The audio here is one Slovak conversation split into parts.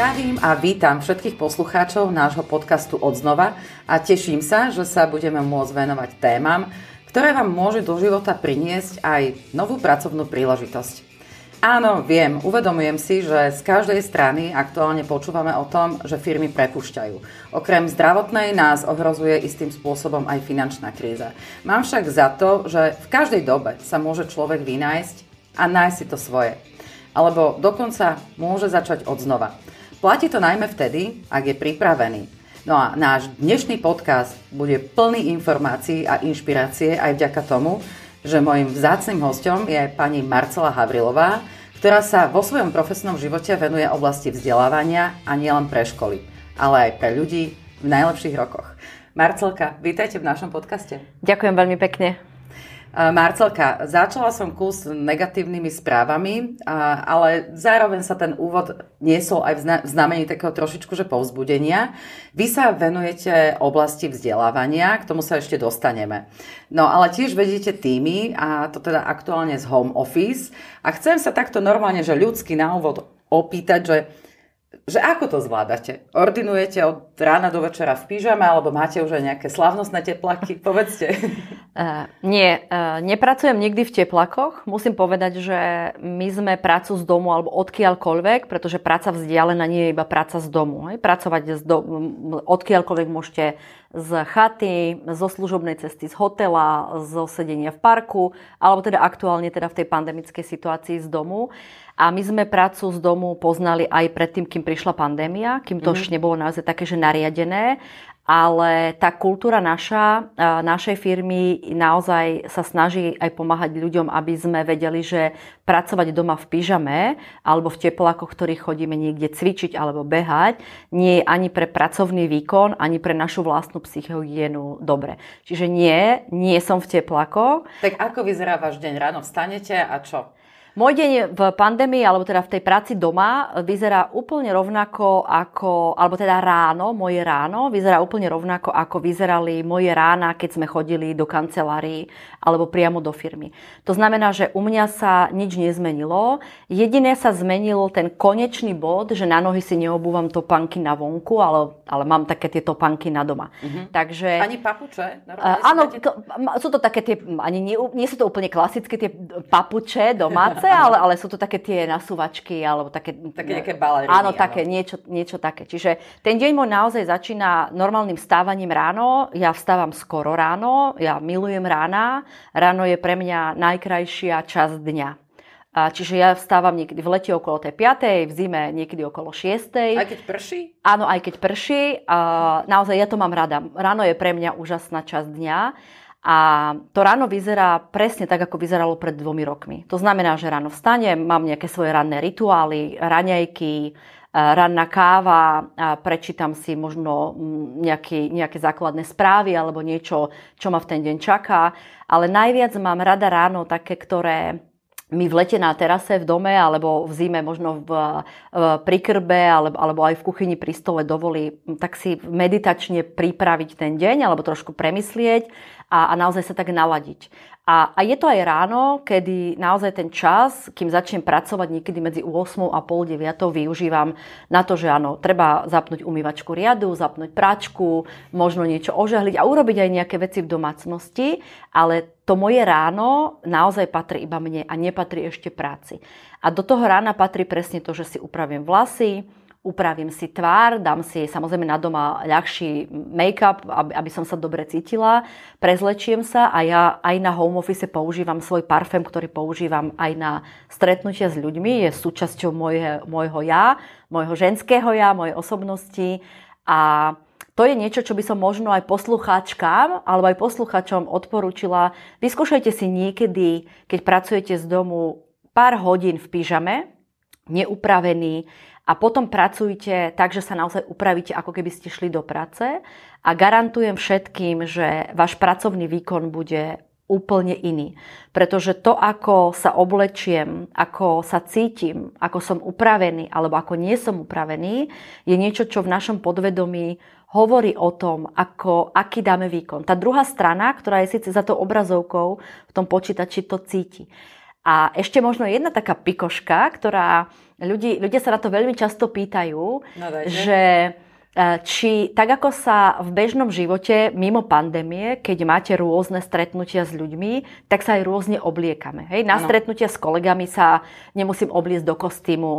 Zdravím a vítam všetkých poslucháčov nášho podcastu Odznova a teším sa, že sa budeme môcť venovať témam, ktoré vám môžu do života priniesť aj novú pracovnú príležitosť. Áno, viem, uvedomujem si, že z každej strany aktuálne počúvame o tom, že firmy prepúšťajú. Okrem zdravotnej nás ohrozuje istým spôsobom aj finančná kríza. Mám však za to, že v každej dobe sa môže človek vynájsť a nájsť si to svoje. Alebo dokonca môže začať od znova. Platí to najmä vtedy, ak je pripravený. No a náš dnešný podcast bude plný informácií a inšpirácie aj vďaka tomu, že môjim vzácným hostom je pani Marcela Havrilová, ktorá sa vo svojom profesnom živote venuje oblasti vzdelávania a nielen pre školy, ale aj pre ľudí v najlepších rokoch. Marcelka, vítajte v našom podcaste. Ďakujem veľmi pekne. Marcelka, začala som kus negatívnymi správami, ale zároveň sa ten úvod niesol aj v znamení takého trošičku, že povzbudenia. Vy sa venujete oblasti vzdelávania, k tomu sa ešte dostaneme. No ale tiež vedete týmy, a to teda aktuálne z home office. A chcem sa takto normálne, že ľudsky na úvod opýtať, že že ako to zvládate? Ordinujete od rána do večera v pyžame alebo máte už aj nejaké slavnostné teplaky? Povedzte. Uh, nie, uh, nepracujem nikdy v teplakoch. Musím povedať, že my sme prácu z domu alebo odkiaľkoľvek, pretože práca vzdialená nie je iba práca z domu. Hej. Pracovať z do, odkiaľkoľvek môžete z chaty, zo služobnej cesty, z hotela, zo sedenia v parku, alebo teda aktuálne teda v tej pandemickej situácii z domu. A my sme prácu z domu poznali aj predtým, kým prišla pandémia, kým to mm-hmm. už nebolo naozaj také, že nariadené. Ale tá kultúra naša, našej firmy naozaj sa snaží aj pomáhať ľuďom, aby sme vedeli, že pracovať doma v pyžame alebo v teplákoch, ktorých chodíme niekde cvičiť alebo behať, nie je ani pre pracovný výkon, ani pre našu vlastnú psychohygienu dobre. Čiže nie, nie som v teplákoch. Tak ako vyzerá váš deň? Ráno vstanete a čo? Môj deň v pandémii, alebo teda v tej práci doma, vyzerá úplne rovnako ako, alebo teda ráno, moje ráno, vyzerá úplne rovnako ako vyzerali moje rána, keď sme chodili do kancelárií alebo priamo do firmy. To znamená, že u mňa sa nič nezmenilo. Jediné sa zmenil ten konečný bod, že na nohy si neobúvam topánky na vonku, ale, ale mám také tie topánky na doma. Uh-huh. Takže... Ani papuče? Uh, áno, to, sú to také tie, ani nie, nie sú to úplne klasické tie papuče doma, práce, ale, ale sú to také tie nasúvačky alebo také... Také nejaké baleriny. Áno, také, niečo, niečo také. Čiže ten deň môj naozaj začína normálnym stávaním ráno. Ja vstávam skoro ráno, ja milujem rána. Ráno je pre mňa najkrajšia časť dňa. A čiže ja vstávam niekedy v lete okolo tej 5. v zime niekedy okolo 6. Aj keď prší? Áno, aj keď prší. A naozaj ja to mám rada. Ráno je pre mňa úžasná časť dňa. A to ráno vyzerá presne tak, ako vyzeralo pred dvomi rokmi. To znamená, že ráno vstanem, mám nejaké svoje ranné rituály, raňajky, e, ranná káva, a prečítam si možno nejaký, nejaké základné správy alebo niečo, čo ma v ten deň čaká. Ale najviac mám rada ráno také, ktoré my v lete na terase v dome alebo v zime možno v, v prikrbe alebo, alebo aj v kuchyni pri stole dovolí tak si meditačne pripraviť ten deň alebo trošku premyslieť a, a naozaj sa tak naladiť. A, a je to aj ráno, kedy naozaj ten čas, kým začnem pracovať niekedy medzi 8 a pol 9, využívam na to, že áno, treba zapnúť umývačku riadu, zapnúť práčku, možno niečo ožehliť a urobiť aj nejaké veci v domácnosti, ale to moje ráno naozaj patrí iba mne a nepatrí ešte práci. A do toho rána patrí presne to, že si upravím vlasy, upravím si tvár, dám si samozrejme na doma ľahší make-up, aby, aby som sa dobre cítila, prezlečiem sa a ja aj na home office používam svoj parfém, ktorý používam aj na stretnutia s ľuďmi, je súčasťou moje, môjho ja, môjho ženského ja, mojej osobnosti a to je niečo, čo by som možno aj poslucháčkám alebo aj poslucháčom odporúčila. Vyskúšajte si niekedy, keď pracujete z domu, pár hodín v pyžame, neupravený, a potom pracujte tak, že sa naozaj upravíte, ako keby ste šli do práce a garantujem všetkým, že váš pracovný výkon bude úplne iný. Pretože to, ako sa oblečiem, ako sa cítim, ako som upravený alebo ako nie som upravený, je niečo, čo v našom podvedomí hovorí o tom, ako, aký dáme výkon. Tá druhá strana, ktorá je síce za tou obrazovkou v tom počítači, to cíti. A ešte možno jedna taká pikoška, ktorá ľudí, ľudia sa na to veľmi často pýtajú, no, že e, či tak ako sa v bežnom živote mimo pandémie, keď máte rôzne stretnutia s ľuďmi, tak sa aj rôzne obliekame. Hej? Na ano. stretnutia s kolegami sa nemusím obliecť do kostýmu,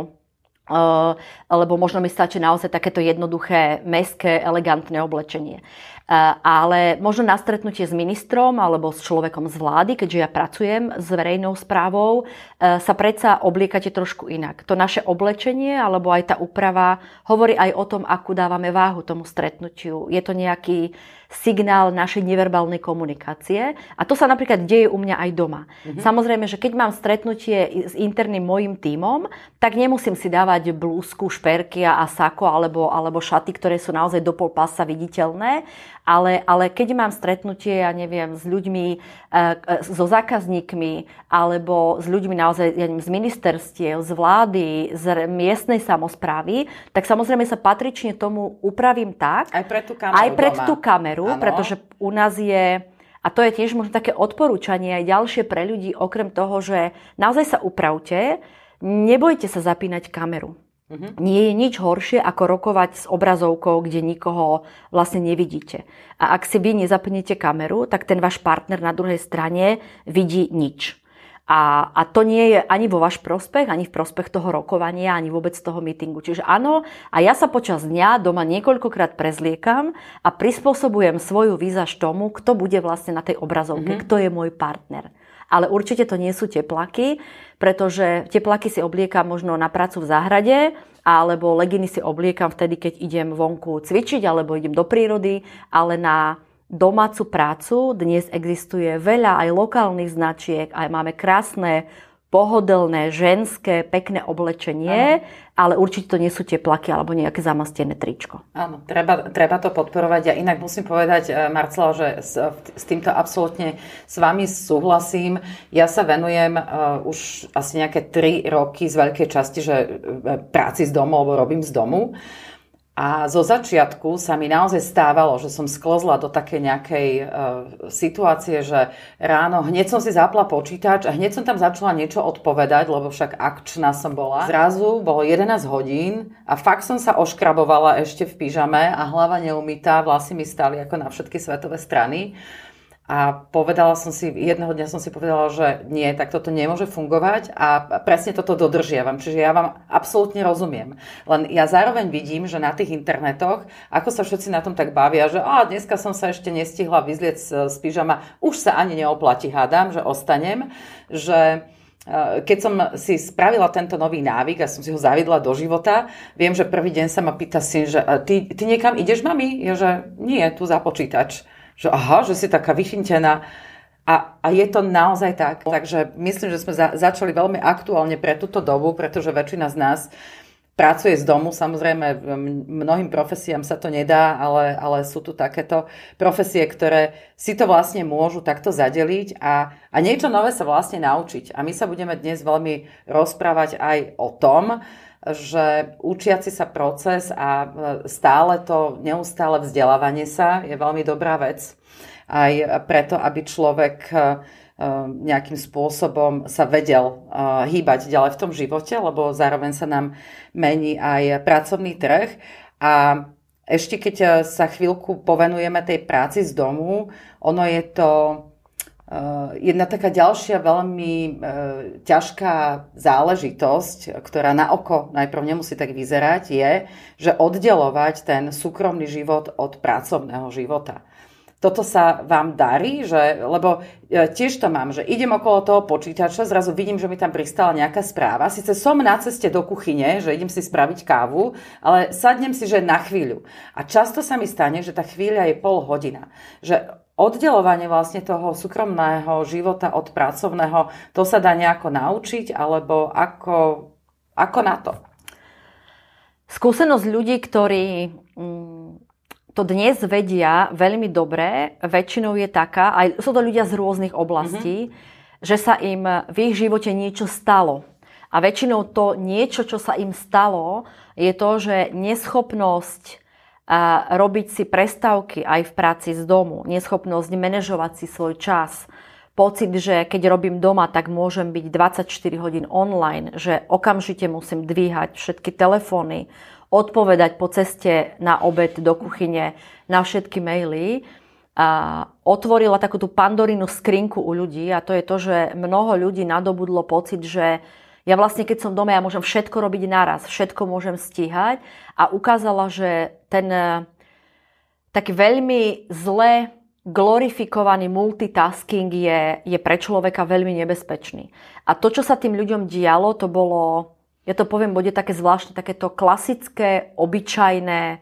uh, lebo možno mi stačí naozaj takéto jednoduché, meské, elegantné oblečenie. Eh, ale možno na stretnutie s ministrom alebo s človekom z vlády, keďže ja pracujem s verejnou správou, eh, sa predsa obliekate trošku inak. To naše oblečenie alebo aj tá úprava hovorí aj o tom, akú dávame váhu tomu stretnutiu. Je to nejaký signál našej neverbálnej komunikácie. A to sa napríklad deje u mňa aj doma. Mm-hmm. Samozrejme, že keď mám stretnutie s interným mojim tímom, tak nemusím si dávať blúzku, šperky a sako alebo, alebo šaty, ktoré sú naozaj do pol pása viditeľné. Ale, ale keď mám stretnutie, ja neviem, s ľuďmi, e, e, so zákazníkmi alebo s ľuďmi naozaj ja neviem, z ministerstiev, z vlády, z miestnej samozprávy, tak samozrejme sa patrične tomu upravím tak. Aj pre tú kameru. Aj pre tú kameru ano. pretože u nás je, a to je tiež možno také odporúčanie aj ďalšie pre ľudí, okrem toho, že naozaj sa upravte, nebojte sa zapínať kameru. Uh-huh. Nie je nič horšie, ako rokovať s obrazovkou, kde nikoho vlastne nevidíte. A ak si vy nezapnete kameru, tak ten váš partner na druhej strane vidí nič. A, a to nie je ani vo váš prospech, ani v prospech toho rokovania, ani vôbec toho meetingu. Čiže áno, a ja sa počas dňa doma niekoľkokrát prezliekam a prispôsobujem svoju výzaž tomu, kto bude vlastne na tej obrazovke, mm-hmm. kto je môj partner. Ale určite to nie sú teplaky, pretože teplaky si obliekam možno na prácu v záhrade, alebo leginy si obliekam vtedy, keď idem vonku cvičiť, alebo idem do prírody, ale na domácu prácu. Dnes existuje veľa aj lokálnych značiek, aj máme krásne pohodlné, ženské, pekné oblečenie, Áno. ale určite to nie sú teplaky alebo nejaké zamastené tričko. Áno, treba, treba to podporovať. Ja inak musím povedať, eh, Marcela, že s, s týmto absolútne s vami súhlasím. Ja sa venujem uh, už asi nejaké 3 roky z veľkej časti, že uh, práci z domu, alebo robím z domu. A zo začiatku sa mi naozaj stávalo, že som sklzla do také nejakej uh, situácie, že ráno hneď som si zapla počítač a hneď som tam začala niečo odpovedať, lebo však akčná som bola. Zrazu bolo 11 hodín a fakt som sa oškrabovala ešte v pyžame a hlava neumytá, vlasy mi stali ako na všetky svetové strany. A povedala som si, jedného dňa som si povedala, že nie, tak toto nemôže fungovať a presne toto dodržiavam. Čiže ja vám absolútne rozumiem. Len ja zároveň vidím, že na tých internetoch, ako sa všetci na tom tak bavia, že a dneska som sa ešte nestihla vyzlieť z, pyžama, už sa ani neoplatí, hádam, že ostanem, že e, keď som si spravila tento nový návyk a som si ho zavidla do života, viem, že prvý deň sa ma pýta syn, že ty, ty niekam ideš, mami? Ja, že nie, tu za počítač že aha, že si taká vyfintená. A, a je to naozaj tak. Takže myslím, že sme za, začali veľmi aktuálne pre túto dobu, pretože väčšina z nás pracuje z domu. Samozrejme, mnohým profesiám sa to nedá, ale, ale sú tu takéto profesie, ktoré si to vlastne môžu takto zadeliť a, a niečo nové sa vlastne naučiť. A my sa budeme dnes veľmi rozprávať aj o tom, že učiaci sa proces a e, stále to neustále vzdelávanie sa je veľmi dobrá vec. Aj preto, aby človek e, e, nejakým spôsobom sa vedel hýbať ďalej v tom živote, lebo zároveň sa nám mení aj pracovný trh. A ešte keď sa chvíľku povenujeme tej práci z domu, ono je to jedna taká ďalšia veľmi e, ťažká záležitosť, ktorá na oko najprv nemusí tak vyzerať, je, že oddelovať ten súkromný život od pracovného života. Toto sa vám darí, že, lebo e, tiež to mám, že idem okolo toho počítača, zrazu vidím, že mi tam pristala nejaká správa. Sice som na ceste do kuchyne, že idem si spraviť kávu, ale sadnem si, že na chvíľu. A často sa mi stane, že tá chvíľa je pol hodina. Že oddelovanie vlastne toho súkromného života od pracovného, to sa dá nejako naučiť, alebo ako, ako na to? Skúsenosť ľudí, ktorí mm, to dnes vedia veľmi dobre, väčšinou je taká, aj sú to ľudia z rôznych oblastí, mm-hmm. že sa im v ich živote niečo stalo. A väčšinou to niečo, čo sa im stalo, je to, že neschopnosť a robiť si prestávky aj v práci z domu, neschopnosť manažovať si svoj čas, pocit, že keď robím doma, tak môžem byť 24 hodín online, že okamžite musím dvíhať všetky telefóny, odpovedať po ceste na obed do kuchyne na všetky maily, a otvorila takú tú pandorinu skrinku u ľudí a to je to, že mnoho ľudí nadobudlo pocit, že ja vlastne keď som doma, ja môžem všetko robiť naraz, všetko môžem stíhať a ukázala, že ten taký veľmi zle glorifikovaný multitasking je, je pre človeka veľmi nebezpečný. A to, čo sa tým ľuďom dialo, to bolo, ja to poviem, bude také zvláštne, takéto klasické, obyčajné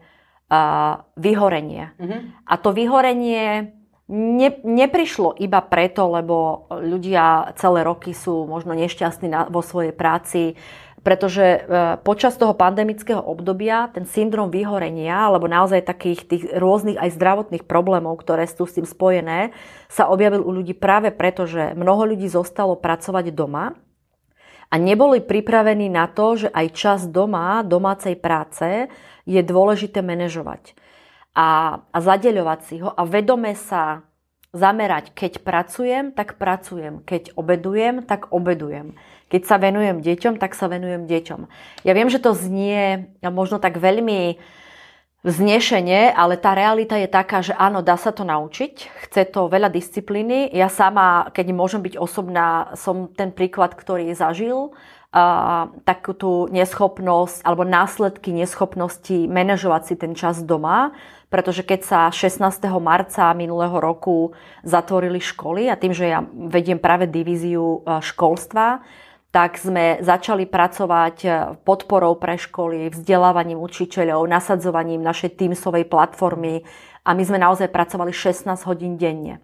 vyhorenie. Mm-hmm. A to vyhorenie ne, neprišlo iba preto, lebo ľudia celé roky sú možno nešťastní na, vo svojej práci, pretože e, počas toho pandemického obdobia ten syndrom vyhorenia, alebo naozaj takých tých rôznych aj zdravotných problémov, ktoré sú s tým spojené, sa objavil u ľudí práve preto, že mnoho ľudí zostalo pracovať doma a neboli pripravení na to, že aj čas doma, domácej práce je dôležité manažovať a, a zadeľovať si ho a vedome sa zamerať, keď pracujem, tak pracujem, keď obedujem, tak obedujem. Keď sa venujem deťom, tak sa venujem deťom. Ja viem, že to znie možno tak veľmi vznešenie, ale tá realita je taká, že áno, dá sa to naučiť, chce to veľa disciplíny. Ja sama, keď môžem byť osobná, som ten príklad, ktorý zažil takú tú neschopnosť alebo následky neschopnosti manažovať si ten čas doma, pretože keď sa 16. marca minulého roku zatvorili školy a tým, že ja vediem práve divíziu školstva, tak sme začali pracovať e, podporou pre školy, vzdelávaním učiteľov, nasadzovaním našej Teamsovej platformy a my sme naozaj pracovali 16 hodín denne.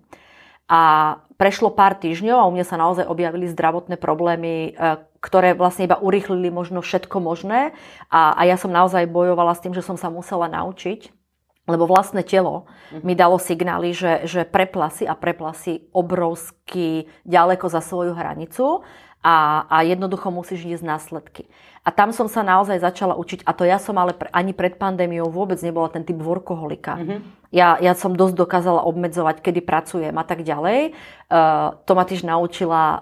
A prešlo pár týždňov a u mňa sa naozaj objavili zdravotné problémy, e, ktoré vlastne iba urýchlili možno všetko možné. A, a ja som naozaj bojovala s tým, že som sa musela naučiť, lebo vlastné telo mhm. mi dalo signály, že, že preplasy a preplasy obrovsky ďaleko za svoju hranicu a, a jednoducho musíš ísť následky. A tam som sa naozaj začala učiť, a to ja som ale ani pred pandémiou vôbec nebola ten typ workoholika. Mm-hmm. Ja, ja som dosť dokázala obmedzovať, kedy pracujem a tak ďalej. Uh, to ma tiež naučila uh,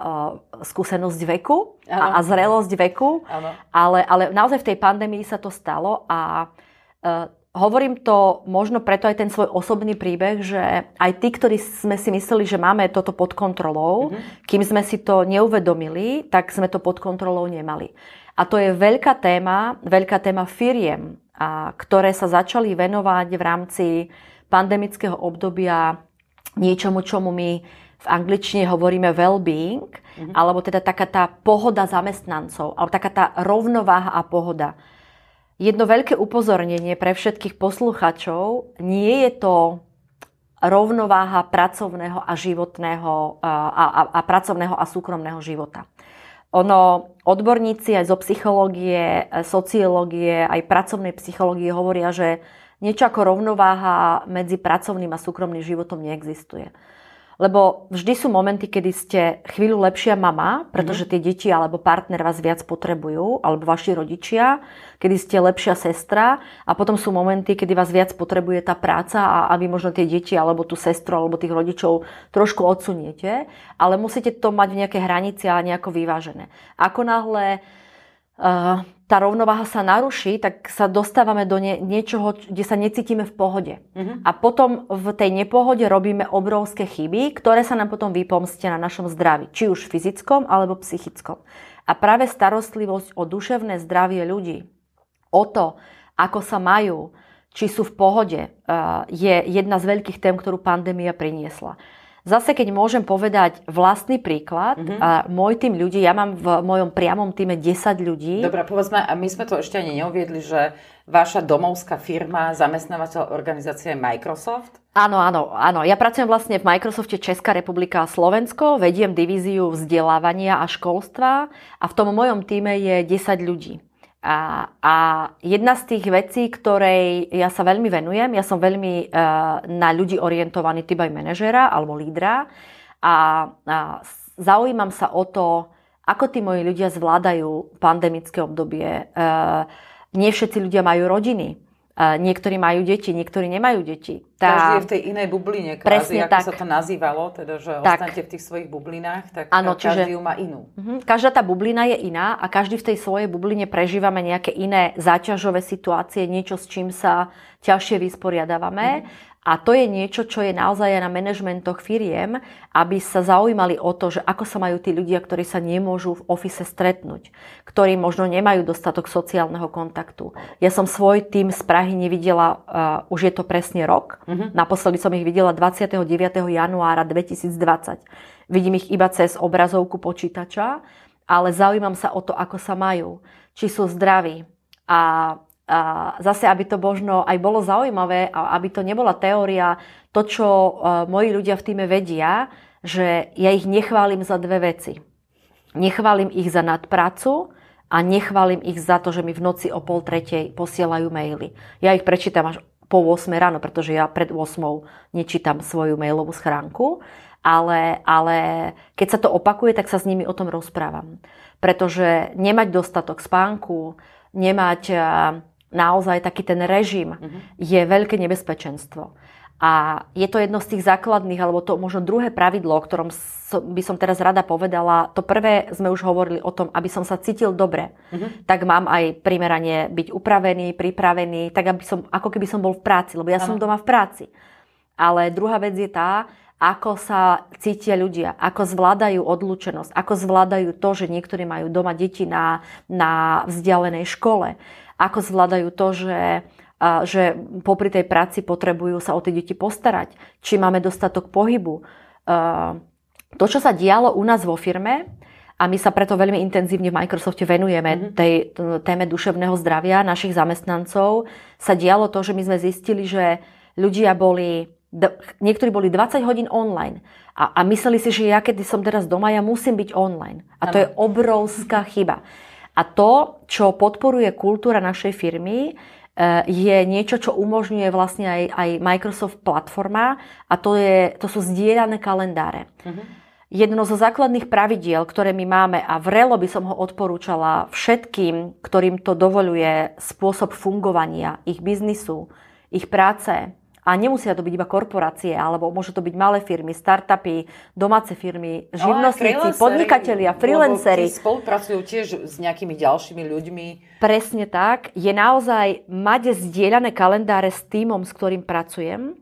skúsenosť veku a, a zrelosť veku. Ale, ale naozaj v tej pandémii sa to stalo a uh, Hovorím to možno preto aj ten svoj osobný príbeh, že aj tí, ktorí sme si mysleli, že máme toto pod kontrolou, mm-hmm. kým sme si to neuvedomili, tak sme to pod kontrolou nemali. A to je veľká téma, veľká téma firiem, a, ktoré sa začali venovať v rámci pandemického obdobia niečomu, čomu my v angličtine hovoríme well-being, mm-hmm. alebo teda taká tá pohoda zamestnancov, alebo taká tá rovnováha a pohoda. Jedno veľké upozornenie pre všetkých posluchačov, nie je to rovnováha pracovného a životného a, a, a pracovného a súkromného života. Ono, odborníci aj zo psychológie, sociológie, aj pracovnej psychológie hovoria, že niečo ako rovnováha medzi pracovným a súkromným životom neexistuje. Lebo vždy sú momenty, kedy ste chvíľu lepšia mama, pretože mhm. tie deti alebo partner vás viac potrebujú, alebo vaši rodičia, kedy ste lepšia sestra a potom sú momenty, kedy vás viac potrebuje tá práca a, a vy možno tie deti alebo tú sestru alebo tých rodičov trošku odsuniete, ale musíte to mať v nejaké hranici a nejako vyvážené. Ako náhle uh, tá rovnováha sa naruší, tak sa dostávame do nie, niečoho, kde sa necítime v pohode. Mm-hmm. A potom v tej nepohode robíme obrovské chyby, ktoré sa nám potom vypomstia na našom zdraví, či už fyzickom alebo psychickom. A práve starostlivosť o duševné zdravie ľudí, o to, ako sa majú, či sú v pohode, je jedna z veľkých tém, ktorú pandémia priniesla. Zase, keď môžem povedať vlastný príklad, mm-hmm. a môj tým ľudí, ja mám v mojom priamom týme 10 ľudí. Dobre, povedzme, a my sme to ešte ani neuviedli, že vaša domovská firma, zamestnávateľ organizácie Microsoft? Áno, áno, áno. Ja pracujem vlastne v Microsofte Česká republika a Slovensko, vediem divíziu vzdelávania a školstva a v tom mojom týme je 10 ľudí. A, a jedna z tých vecí, ktorej ja sa veľmi venujem, ja som veľmi uh, na ľudí orientovaný typ aj manažera alebo lídra a, a zaujímam sa o to, ako tí moji ľudia zvládajú pandemické obdobie. Uh, nie všetci ľudia majú rodiny. Niektorí majú deti, niektorí nemajú deti. Tá... Každý je v tej inej bubline, kvázi, presne ako tak. sa to nazývalo, teda, že tak. ostanete v tých svojich bublinách, tak ano, každý čiže, ju má inú. Uh-huh. Každá tá bublina je iná a každý v tej svojej bubline prežívame nejaké iné záťažové situácie, niečo, s čím sa ťažšie vysporiadávame. Uh-huh. A to je niečo, čo je naozaj na manažmentoch firiem, aby sa zaujímali o to, že ako sa majú tí ľudia, ktorí sa nemôžu v ofise stretnúť, ktorí možno nemajú dostatok sociálneho kontaktu. Ja som svoj tým z Prahy nevidela, uh, už je to presne rok. Uh-huh. Naposledy som ich videla 29. januára 2020. Vidím ich iba cez obrazovku počítača, ale zaujímam sa o to, ako sa majú, či sú zdraví. A a zase, aby to možno aj bolo zaujímavé a aby to nebola teória, to, čo e, moji ľudia v týme vedia, že ja ich nechválim za dve veci. Nechválim ich za nadprácu a nechválim ich za to, že mi v noci o pol tretej posielajú maily. Ja ich prečítam až po 8 ráno, pretože ja pred 8 nečítam svoju mailovú schránku, ale, ale keď sa to opakuje, tak sa s nimi o tom rozprávam. Pretože nemať dostatok spánku, nemať naozaj taký ten režim uh-huh. je veľké nebezpečenstvo. A je to jedno z tých základných, alebo to možno druhé pravidlo, o ktorom by som teraz rada povedala. To prvé sme už hovorili o tom, aby som sa cítil dobre. Uh-huh. Tak mám aj primerane byť upravený, pripravený, tak aby som, ako keby som bol v práci, lebo ja uh-huh. som doma v práci. Ale druhá vec je tá, ako sa cítia ľudia, ako zvládajú odlúčenosť, ako zvládajú to, že niektorí majú doma deti na, na vzdialenej škole, ako zvládajú to, že že popri tej práci potrebujú sa o tie deti postarať, či máme dostatok pohybu. To, čo sa dialo u nás vo firme, a my sa preto veľmi intenzívne v Microsofte venujeme mm-hmm. tej téme duševného zdravia našich zamestnancov, sa dialo to, že my sme zistili, že ľudia boli, niektorí boli 20 hodín online a, a mysleli si, že ja keď som teraz doma, ja musím byť online. A to je obrovská chyba. A to, čo podporuje kultúra našej firmy, eh, je niečo, čo umožňuje vlastne aj, aj Microsoft platforma a to, je, to sú zdieľané kalendáre. Uh-huh. Jedno zo základných pravidiel, ktoré my máme a vrelo by som ho odporúčala všetkým, ktorým to dovoluje spôsob fungovania ich biznisu, ich práce, a nemusia to byť iba korporácie, alebo môžu to byť malé firmy, startupy, domáce firmy, živnostníci, podnikatelia, freelancery. spolupracujú tiež s nejakými ďalšími ľuďmi. Presne tak. Je naozaj mať zdieľané kalendáre s týmom, s ktorým pracujem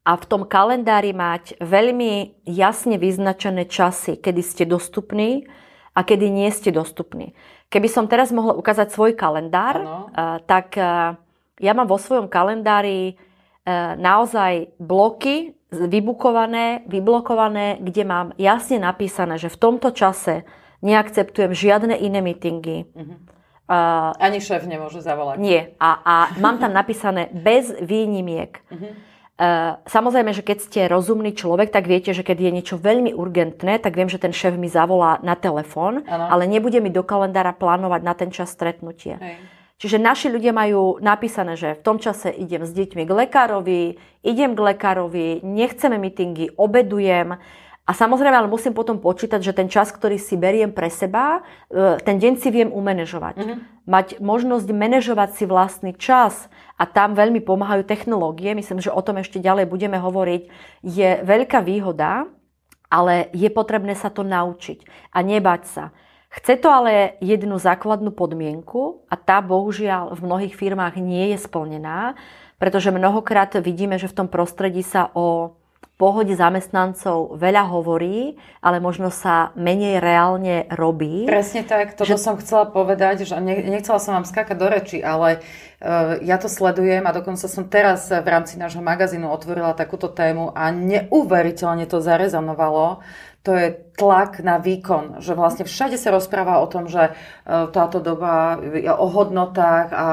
a v tom kalendári mať veľmi jasne vyznačené časy, kedy ste dostupní a kedy nie ste dostupní. Keby som teraz mohla ukázať svoj kalendár, ano. tak ja mám vo svojom kalendári naozaj bloky vybukované, vyblokované, kde mám jasne napísané, že v tomto čase neakceptujem žiadne iné meetingy. Uh-huh. Uh, Ani šéf nemôže zavolať. Nie. A, a mám tam napísané bez výnimiek. Uh-huh. Uh, samozrejme, že keď ste rozumný človek, tak viete, že keď je niečo veľmi urgentné, tak viem, že ten šéf mi zavolá na telefón, ale nebude mi do kalendára plánovať na ten čas stretnutie. Hej. Čiže naši ľudia majú napísané, že v tom čase idem s deťmi k lekárovi, idem k lekárovi, nechceme meetingy, obedujem. A samozrejme, ale musím potom počítať, že ten čas, ktorý si beriem pre seba, e, ten deň si viem umanežovať. Mm-hmm. Mať možnosť manažovať si vlastný čas a tam veľmi pomáhajú technológie, myslím, že o tom ešte ďalej budeme hovoriť, je veľká výhoda, ale je potrebné sa to naučiť a nebať sa. Chce to ale jednu základnú podmienku a tá bohužiaľ v mnohých firmách nie je splnená, pretože mnohokrát vidíme, že v tom prostredí sa o pohode zamestnancov veľa hovorí, ale možno sa menej reálne robí. Presne tak, toto že... som chcela povedať, že nechcela som vám skákať do reči, ale uh, ja to sledujem a dokonca som teraz v rámci nášho magazínu otvorila takúto tému a neuveriteľne to zarezonovalo to je tlak na výkon, že vlastne všade sa rozpráva o tom, že e, táto doba je o hodnotách a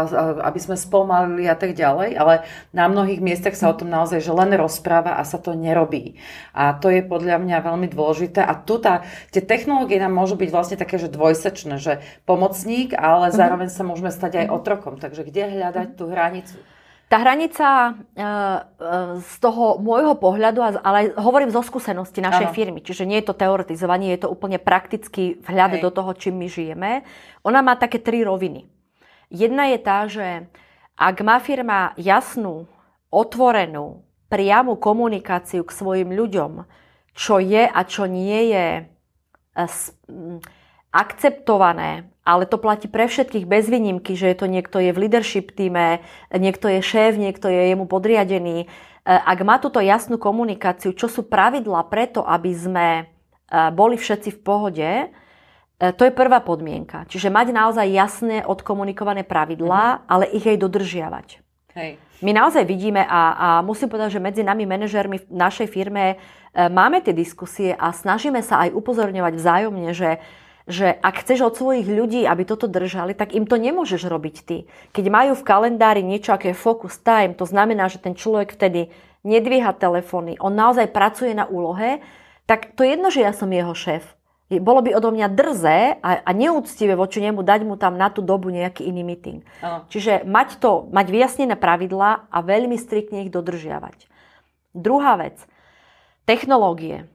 aby sme spomalili a tak ďalej, ale na mnohých miestach sa o tom naozaj že len rozpráva a sa to nerobí. A to je podľa mňa veľmi dôležité a tu tá, tie technológie nám môžu byť vlastne také, že dvojsečné, že pomocník, ale mhm. zároveň sa môžeme stať aj otrokom. Takže kde hľadať tú hranicu? Tá hranica e, e, z toho môjho pohľadu, ale hovorím zo skúsenosti našej ano. firmy, čiže nie je to teoretizovanie, je to úplne praktický vhľad Hej. do toho, čím my žijeme. Ona má také tri roviny. Jedna je tá, že Ak má firma jasnú, otvorenú, priamu komunikáciu k svojim ľuďom, čo je a čo nie je e, akceptované, ale to platí pre všetkých bez výnimky, že je to niekto je v leadership týme, niekto je šéf, niekto je jemu podriadený. E, ak má túto jasnú komunikáciu, čo sú pravidla preto, aby sme e, boli všetci v pohode, to je prvá podmienka. Čiže mať naozaj jasné odkomunikované pravidlá, mm-hmm. ale ich aj dodržiavať. Hej. My naozaj vidíme a, a musím povedať, že medzi nami manažermi v našej firme e, máme tie diskusie a snažíme sa aj upozorňovať vzájomne, že že ak chceš od svojich ľudí, aby toto držali, tak im to nemôžeš robiť ty. Keď majú v kalendári niečo, aké je focus time, to znamená, že ten človek vtedy nedvíha telefóny, on naozaj pracuje na úlohe, tak to je jedno, že ja som jeho šéf bolo by odo mňa drzé a, a neúctivé voči nemu dať mu tam na tú dobu nejaký iný meeting. Ano. Čiže mať to, mať vyjasnené pravidlá a veľmi striktne ich dodržiavať. Druhá vec. Technológie.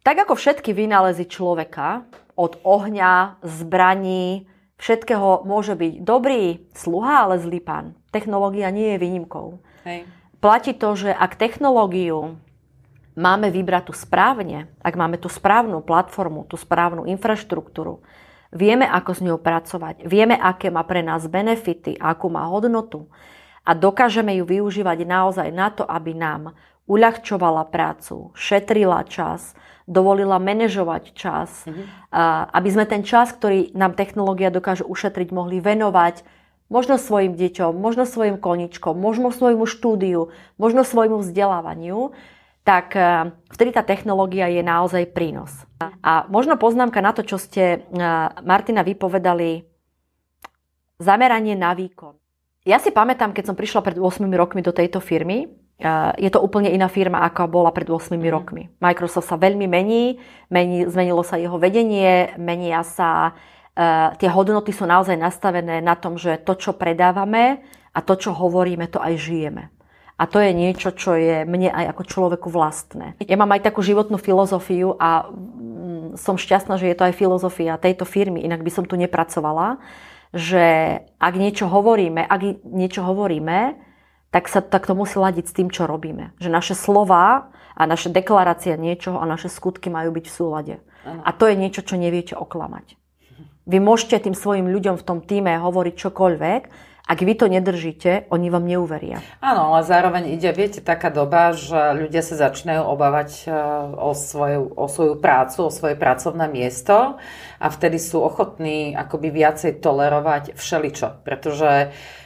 Tak ako všetky vynálezy človeka, od ohňa, zbraní, všetkého môže byť dobrý sluha, ale zlý pán. Technológia nie je výnimkou. Hej. Platí to, že ak technológiu máme vybrať tu správne, ak máme tú správnu platformu, tú správnu infraštruktúru, vieme, ako s ňou pracovať, vieme, aké má pre nás benefity, akú má hodnotu a dokážeme ju využívať naozaj na to, aby nám uľahčovala prácu, šetrila čas, dovolila manažovať čas, mm-hmm. aby sme ten čas, ktorý nám technológia dokáže ušetriť, mohli venovať možno svojim deťom, možno svojim koničkom, možno svojmu štúdiu, možno svojmu vzdelávaniu tak e, vtedy tá technológia je naozaj prínos. A možno poznámka na to, čo ste, e, Martina, vypovedali, zameranie na výkon. Ja si pamätám, keď som prišla pred 8 rokmi do tejto firmy, je to úplne iná firma, ako bola pred 8 mm. rokmi. Microsoft sa veľmi mení, mení, zmenilo sa jeho vedenie, menia sa, tie hodnoty sú naozaj nastavené na tom, že to, čo predávame a to, čo hovoríme, to aj žijeme. A to je niečo, čo je mne aj ako človeku vlastné. Ja mám aj takú životnú filozofiu a mm, som šťastná, že je to aj filozofia tejto firmy, inak by som tu nepracovala, že ak niečo hovoríme, ak niečo hovoríme, tak, sa, tak to musí ladiť s tým, čo robíme. Že naše slova a naše deklarácia niečoho a naše skutky majú byť v súlade. A to je niečo, čo neviete oklamať. Vy môžete tým svojim ľuďom v tom týme hovoriť čokoľvek, ak vy to nedržíte, oni vám neuveria. Áno, ale zároveň ide, viete, taká doba, že ľudia sa začínajú obávať e, o svoju, o svoju prácu, o svoje pracovné miesto a vtedy sú ochotní akoby viacej tolerovať všeličo, pretože Uh,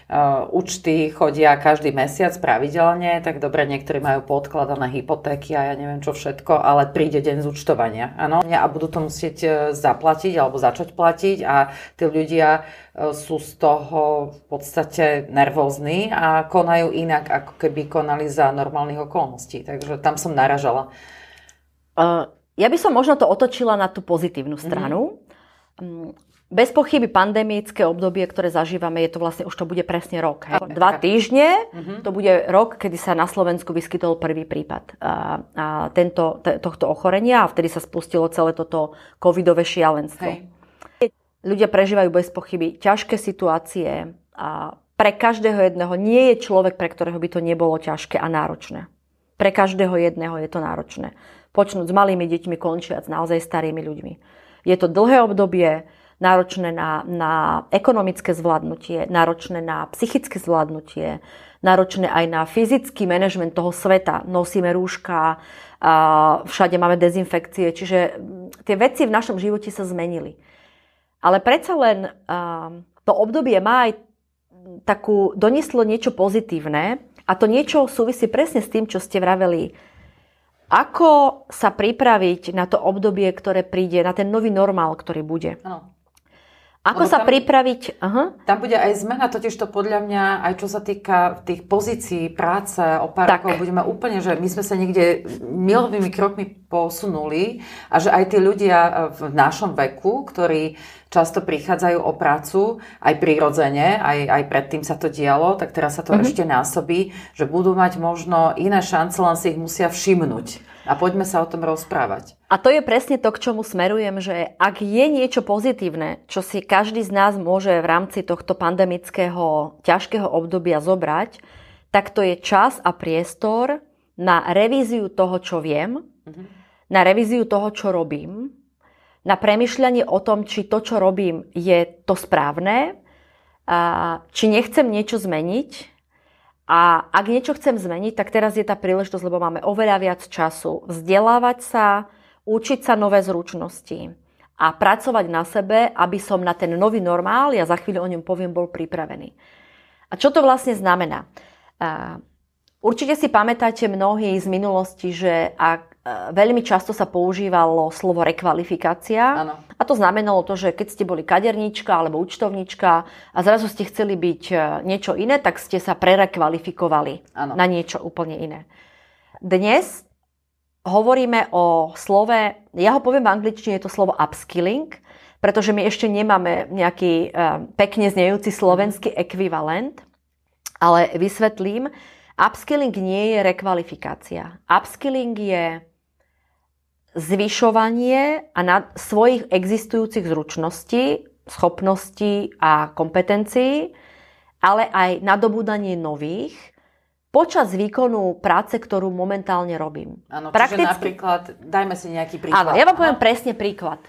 účty chodia každý mesiac pravidelne, tak dobre, niektorí majú podkladané hypotéky a ja neviem čo všetko, ale príde deň zúčtovania, áno, a budú to musieť uh, zaplatiť alebo začať platiť a tí ľudia uh, sú z toho v podstate nervózni a konajú inak, ako keby konali za normálnych okolností. Takže tam som naražala. Ja by som možno to otočila na tú pozitívnu stranu. Mm-hmm. Bez pochyby pandemické obdobie, ktoré zažívame, je to vlastne, už to bude presne rok. Hej. Dva týždne, uh-huh. to bude rok, kedy sa na Slovensku vyskytol prvý prípad a, a tento, t- tohto ochorenia a vtedy sa spustilo celé toto covidové šialenstvo. Hej. Ľudia prežívajú bez pochyby ťažké situácie a pre každého jedného nie je človek, pre ktorého by to nebolo ťažké a náročné. Pre každého jedného je to náročné. Počnúť s malými deťmi, končiac naozaj starými ľuďmi. Je to dlhé obdobie, náročné na, na ekonomické zvládnutie, náročné na psychické zvládnutie, náročné aj na fyzický manažment toho sveta. Nosíme rúška, všade máme dezinfekcie, čiže mm, tie veci v našom živote sa zmenili. Ale predsa len to obdobie má aj takú, donieslo niečo pozitívne a to niečo súvisí presne s tým, čo ste vraveli. Ako sa pripraviť na to obdobie, ktoré príde, na ten nový normál, ktorý bude? Ano. Ako sa tam, pripraviť? Aha. Tam bude aj zmena, totiž to podľa mňa, aj čo sa týka tých pozícií práce, o pár tak. rokov budeme úplne, že my sme sa niekde milovými krokmi posunuli a že aj tí ľudia v našom veku, ktorí často prichádzajú o prácu, aj prirodzene, aj, aj predtým sa to dialo, tak teraz sa to mm-hmm. ešte násobí, že budú mať možno iné šance, len si ich musia všimnúť. A poďme sa o tom rozprávať. A to je presne to, k čomu smerujem, že ak je niečo pozitívne, čo si každý z nás môže v rámci tohto pandemického ťažkého obdobia zobrať, tak to je čas a priestor na revíziu toho, čo viem, mm-hmm. na revíziu toho, čo robím, na premyšľanie o tom, či to, čo robím, je to správne, a či nechcem niečo zmeniť, a ak niečo chcem zmeniť, tak teraz je tá príležitosť, lebo máme oveľa viac času vzdelávať sa, učiť sa nové zručnosti a pracovať na sebe, aby som na ten nový normál, ja za chvíľu o ňom poviem, bol pripravený. A čo to vlastne znamená? Určite si pamätáte mnohí z minulosti, že ak E, veľmi často sa používalo slovo rekvalifikácia. Ano. A to znamenalo to, že keď ste boli kaderníčka alebo účtovníčka a zrazu ste chceli byť e, niečo iné, tak ste sa prerekvalifikovali ano. na niečo úplne iné. Dnes hovoríme o slove, ja ho poviem v angličtine, je to slovo upskilling, pretože my ešte nemáme nejaký uh, pekne znejúci slovenský ekvivalent, ale vysvetlím. Upskilling nie je rekvalifikácia. Upskilling je zvyšovanie a na svojich existujúcich zručností, schopností a kompetencií, ale aj nadobúdanie nových počas výkonu práce, ktorú momentálne robím. Áno, Prakticky... čiže napríklad, dajme si nejaký príklad. Áno, ja vám poviem presne príklad.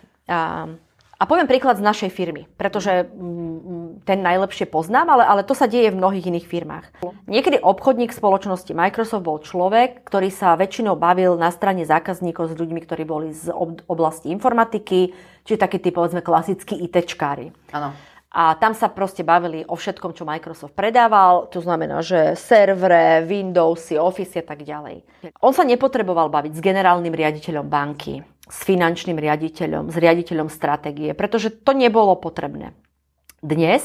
A poviem príklad z našej firmy, pretože mm, ten najlepšie poznám, ale, ale to sa deje v mnohých iných firmách. Niekedy obchodník spoločnosti Microsoft bol človek, ktorý sa väčšinou bavil na strane zákazníkov s ľuďmi, ktorí boli z oblasti informatiky, čiže takí tí povedzme klasickí ITčkári. Áno. A tam sa proste bavili o všetkom, čo Microsoft predával, to znamená, že servere, Windowsy, Office a tak ďalej. On sa nepotreboval baviť s generálnym riaditeľom banky, s finančným riaditeľom, s riaditeľom stratégie, pretože to nebolo potrebné. Dnes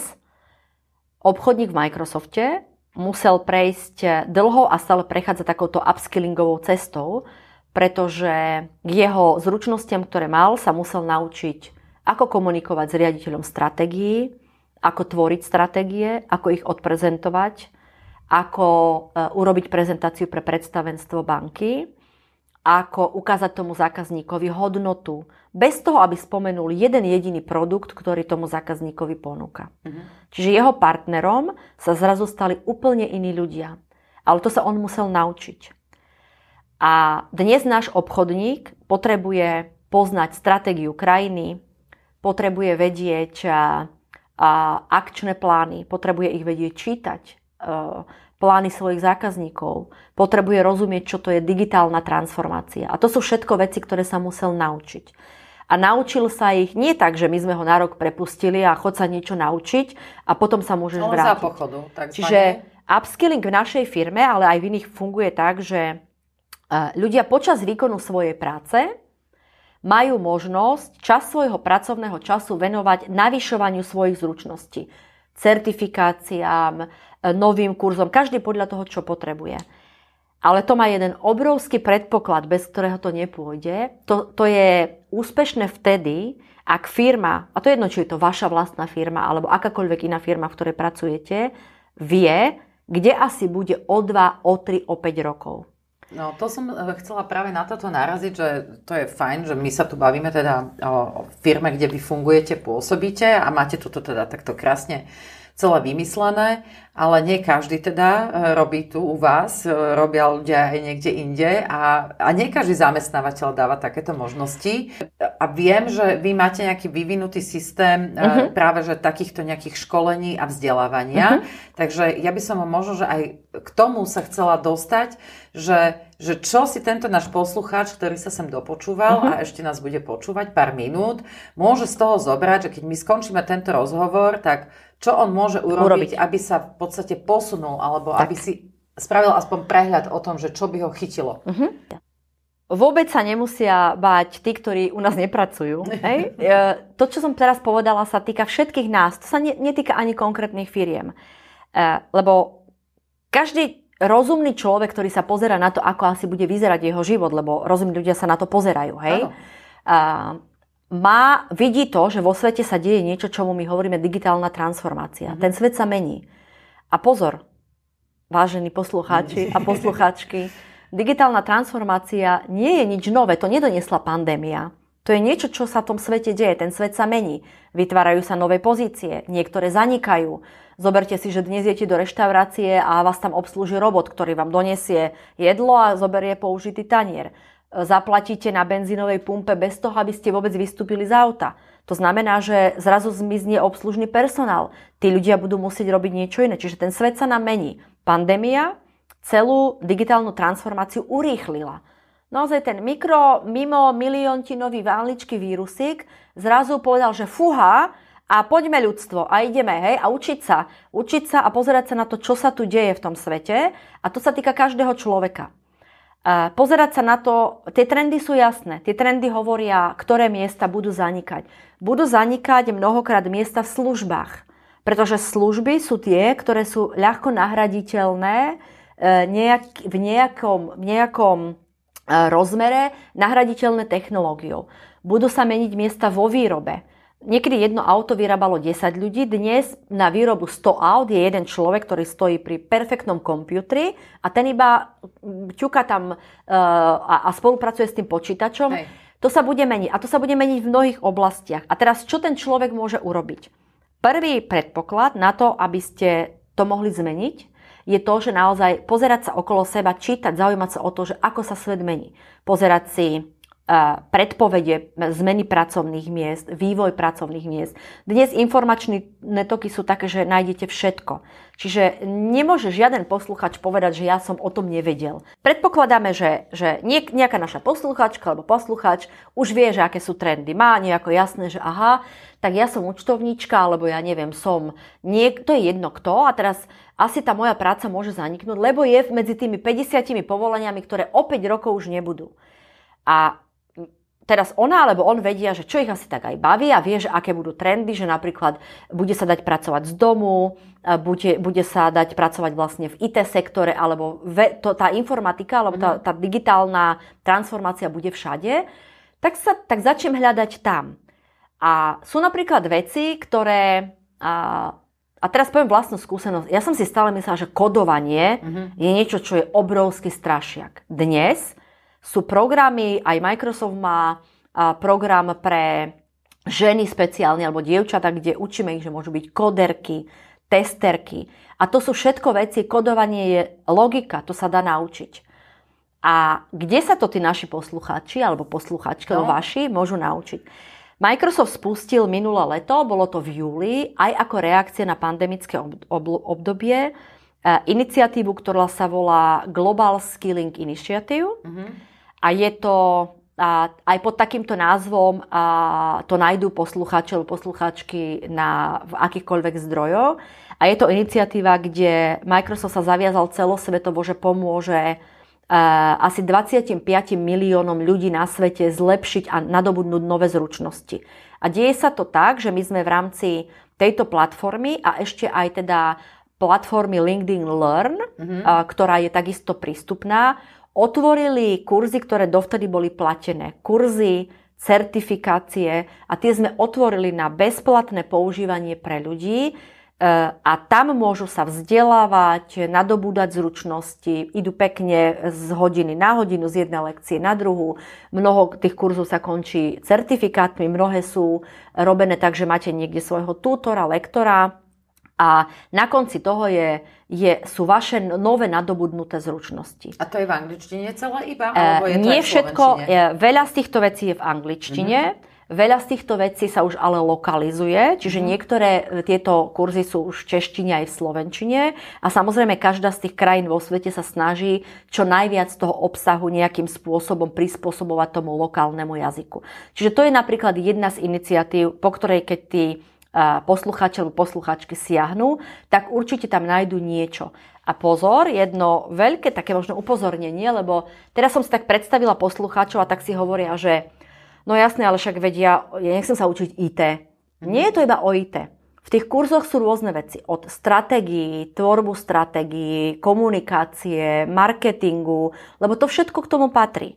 obchodník v Microsofte musel prejsť dlho a stále prechádza takouto upskillingovou cestou, pretože k jeho zručnostiam, ktoré mal, sa musel naučiť, ako komunikovať s riaditeľom stratégií, ako tvoriť stratégie, ako ich odprezentovať, ako e, urobiť prezentáciu pre predstavenstvo banky ako ukázať tomu zákazníkovi hodnotu, bez toho, aby spomenul jeden jediný produkt, ktorý tomu zákazníkovi ponúka. Uh-huh. Čiže jeho partnerom sa zrazu stali úplne iní ľudia. Ale to sa on musel naučiť. A dnes náš obchodník potrebuje poznať stratégiu krajiny, potrebuje vedieť a, a akčné plány, potrebuje ich vedieť čítať, plány svojich zákazníkov, potrebuje rozumieť, čo to je digitálna transformácia. A to sú všetko veci, ktoré sa musel naučiť. A naučil sa ich nie tak, že my sme ho na rok prepustili a chod sa niečo naučiť a potom sa môžeš On vrátiť. za pochodu. Tak Čiže upskilling v našej firme, ale aj v iných funguje tak, že e, ľudia počas výkonu svojej práce majú možnosť čas svojho pracovného času venovať navyšovaniu svojich zručností certifikáciám, e, novým kurzom, každý podľa toho, čo potrebuje. Ale to má jeden obrovský predpoklad, bez ktorého to nepôjde. To, to je úspešné vtedy, ak firma, a to je jedno, či je to vaša vlastná firma, alebo akákoľvek iná firma, v ktorej pracujete, vie, kde asi bude o 2, o 3, o 5 rokov. No to som e, chcela práve na toto naraziť, že to je fajn, že my sa tu bavíme teda o firme, kde vy fungujete, pôsobíte a máte toto teda takto krásne celé vymyslené, ale nie každý teda e, robí tu u vás, e, robia ľudia aj niekde inde a, a nie každý zamestnávateľ dáva takéto možnosti. A viem, že vy máte nejaký vyvinutý systém uh-huh. práve že takýchto nejakých školení a vzdelávania. Uh-huh. Takže ja by som možno, že aj k tomu sa chcela dostať, že, že čo si tento náš poslucháč, ktorý sa sem dopočúval uh-huh. a ešte nás bude počúvať pár minút, môže z toho zobrať, že keď my skončíme tento rozhovor, tak čo on môže urobiť, urobiť. aby sa v podstate posunul, alebo tak. aby si spravil aspoň prehľad o tom, že čo by ho chytilo. Uh-huh. Vôbec sa nemusia báť tí, ktorí u nás nepracujú. Hej? E, to, čo som teraz povedala, sa týka všetkých nás. To sa netýka ani konkrétnych firiem. E, lebo každý rozumný človek, ktorý sa pozera na to, ako asi bude vyzerať jeho život, lebo rozumní ľudia sa na to pozerajú, hej? Má, vidí to, že vo svete sa deje niečo, čomu my hovoríme digitálna transformácia. Mm-hmm. Ten svet sa mení. A pozor, vážení poslucháči a poslucháčky, digitálna transformácia nie je nič nové, to nedoniesla pandémia. To je niečo, čo sa v tom svete deje. Ten svet sa mení. Vytvárajú sa nové pozície, niektoré zanikajú. Zoberte si, že dnes idete do reštaurácie a vás tam obslúži robot, ktorý vám donesie jedlo a zoberie použitý tanier. Zaplatíte na benzínovej pumpe bez toho, aby ste vôbec vystúpili z auta. To znamená, že zrazu zmizne obslužný personál. Tí ľudia budú musieť robiť niečo iné. Čiže ten svet sa nám mení. Pandémia celú digitálnu transformáciu urýchlila. Naozaj ten mikro, mimo miliontinový válničký vírusík zrazu povedal, že fuha a poďme ľudstvo a ideme, hej, a učiť sa. Učiť sa a pozerať sa na to, čo sa tu deje v tom svete a to sa týka každého človeka. Pozerať sa na to, tie trendy sú jasné. Tie trendy hovoria, ktoré miesta budú zanikať. Budú zanikať mnohokrát miesta v službách. Pretože služby sú tie, ktoré sú ľahko nahraditeľné e, nejak, v nejakom, v nejakom rozmere nahraditeľné technológiou. Budú sa meniť miesta vo výrobe. Niekedy jedno auto vyrábalo 10 ľudí, dnes na výrobu 100 aut je jeden človek, ktorý stojí pri perfektnom počítači a ten iba ťuka tam uh, a, a spolupracuje s tým počítačom. Hej. To sa bude meniť a to sa bude meniť v mnohých oblastiach. A teraz, čo ten človek môže urobiť? Prvý predpoklad na to, aby ste to mohli zmeniť, je to, že naozaj pozerať sa okolo seba, čítať, zaujímať sa o to, že ako sa svet mení. Pozerať si predpovede zmeny pracovných miest, vývoj pracovných miest. Dnes informačné toky sú také, že nájdete všetko. Čiže nemôže žiaden posluchač povedať, že ja som o tom nevedel. Predpokladáme, že, že nejaká naša posluchačka alebo posluchač už vie, že aké sú trendy. Má nejako jasné, že aha, tak ja som účtovníčka, alebo ja neviem, som niek- to je jedno kto a teraz asi tá moja práca môže zaniknúť, lebo je medzi tými 50 povolaniami, ktoré o 5 rokov už nebudú. A teraz ona alebo on vedia, že čo ich asi tak aj baví a vie, že aké budú trendy, že napríklad bude sa dať pracovať z domu, bude, bude sa dať pracovať vlastne v IT sektore, alebo ve, to, tá informatika, alebo tá, mhm. tá digitálna transformácia bude všade, tak, sa, tak začnem hľadať tam. A sú napríklad veci, ktoré... A, a teraz poviem vlastnú skúsenosť. Ja som si stále myslela, že kodovanie uh-huh. je niečo, čo je obrovský strašiak. Dnes sú programy, aj Microsoft má program pre ženy speciálne alebo dievčata, kde učíme ich, že môžu byť koderky, testerky. A to sú všetko veci, kodovanie je logika, to sa dá naučiť. A kde sa to tí naši poslucháči alebo posluchačky, no. vaši, môžu naučiť? Microsoft spustil minulé leto, bolo to v júli, aj ako reakcia na pandemické obdobie, e, iniciatívu, ktorá sa volá Global Skilling Initiative. Mm-hmm a je to a aj pod takýmto názvom a to nájdú poslucháči alebo poslucháčky na, v akýchkoľvek zdrojoch. A je to iniciatíva, kde Microsoft sa zaviazal celosvetovo, že pomôže asi 25 miliónom ľudí na svete zlepšiť a nadobudnúť nové zručnosti. A deje sa to tak, že my sme v rámci tejto platformy a ešte aj teda platformy LinkedIn Learn, mm-hmm. ktorá je takisto prístupná, otvorili kurzy, ktoré dovtedy boli platené. Kurzy, certifikácie a tie sme otvorili na bezplatné používanie pre ľudí e, a tam môžu sa vzdelávať, nadobúdať zručnosti, idú pekne z hodiny na hodinu, z jednej lekcie na druhú. Mnoho tých kurzov sa končí certifikátmi, mnohé sú robené tak, že máte niekde svojho tutora, lektora a na konci toho je je, sú vaše nové nadobudnuté zručnosti. A to je v angličtine celé iba? Alebo je to Nie všetko, veľa z týchto vecí je v angličtine. Mm-hmm. Veľa z týchto vecí sa už ale lokalizuje, čiže mm. niektoré e, tieto kurzy sú už v češtine aj v slovenčine a samozrejme každá z tých krajín vo svete sa snaží čo najviac toho obsahu nejakým spôsobom prispôsobovať tomu lokálnemu jazyku. Čiže to je napríklad jedna z iniciatív, po ktorej keď tí poslucháči alebo posluchačky siahnu, tak určite tam nájdu niečo. A pozor, jedno veľké také možno upozornenie, lebo teraz som si tak predstavila poslucháčov a tak si hovoria, že no jasné, ale však vedia, ja nechcem sa učiť IT. Nie je to iba o IT. V tých kurzoch sú rôzne veci. Od stratégií, tvorbu stratégií, komunikácie, marketingu, lebo to všetko k tomu patrí.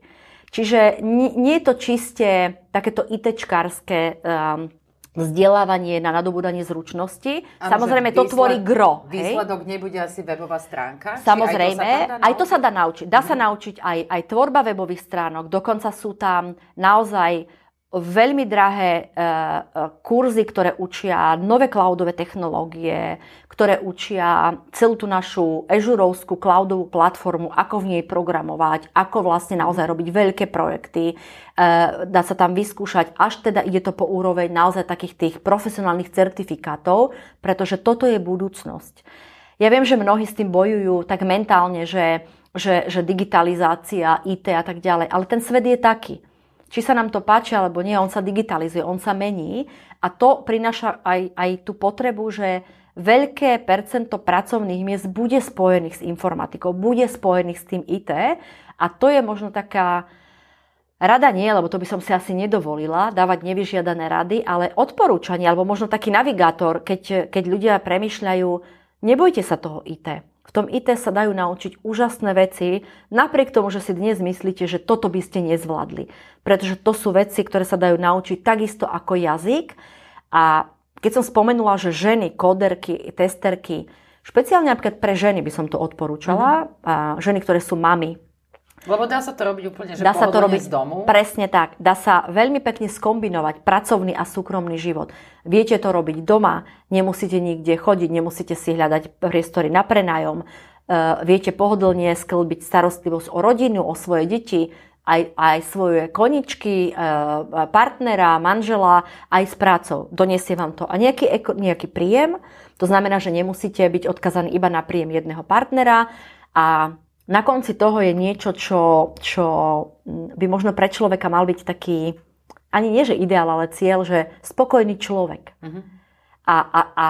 Čiže nie, nie je to čiste takéto ITčkárske um, vzdelávanie na nadobudanie zručnosti. Ano, Samozrejme, to výsled, tvorí gro. Výsledok hej? nebude asi webová stránka? Samozrejme, aj to sa dá naučiť. Dá sa naučiť aj, aj tvorba webových stránok. Dokonca sú tam naozaj veľmi drahé e, e, kurzy, ktoré učia nové cloudové technológie, ktoré učia celú tú našu Azureovskú cloudovú platformu, ako v nej programovať, ako vlastne naozaj robiť veľké projekty. E, dá sa tam vyskúšať, až teda ide to po úroveň naozaj takých tých profesionálnych certifikátov, pretože toto je budúcnosť. Ja viem, že mnohí s tým bojujú tak mentálne, že, že, že digitalizácia, IT a tak ďalej, ale ten svet je taký či sa nám to páči alebo nie, on sa digitalizuje, on sa mení a to prináša aj, aj tú potrebu, že veľké percento pracovných miest bude spojených s informatikou, bude spojených s tým IT a to je možno taká rada nie, lebo to by som si asi nedovolila dávať nevyžiadané rady, ale odporúčanie alebo možno taký navigátor, keď, keď ľudia premyšľajú, nebojte sa toho IT. V tom IT sa dajú naučiť úžasné veci, napriek tomu, že si dnes myslíte, že toto by ste nezvládli. Pretože to sú veci, ktoré sa dajú naučiť takisto ako jazyk. A keď som spomenula, že ženy, koderky, testerky, špeciálne napríklad pre ženy by som to odporúčala, mm-hmm. ženy, ktoré sú mami, lebo dá sa to robiť úplne, že dá sa to robiť z domu. Presne tak. Dá sa veľmi pekne skombinovať pracovný a súkromný život. Viete to robiť doma, nemusíte nikde chodiť, nemusíte si hľadať priestory na prenájom. Uh, viete pohodlne sklbiť starostlivosť o rodinu, o svoje deti, aj, aj svoje koničky, uh, partnera, manžela, aj s prácou. Doniesie vám to a nejaký, nejaký príjem. To znamená, že nemusíte byť odkazaní iba na príjem jedného partnera a na konci toho je niečo, čo, čo by možno pre človeka mal byť taký, ani nie že ideál, ale cieľ, že spokojný človek. Uh-huh. A, a, a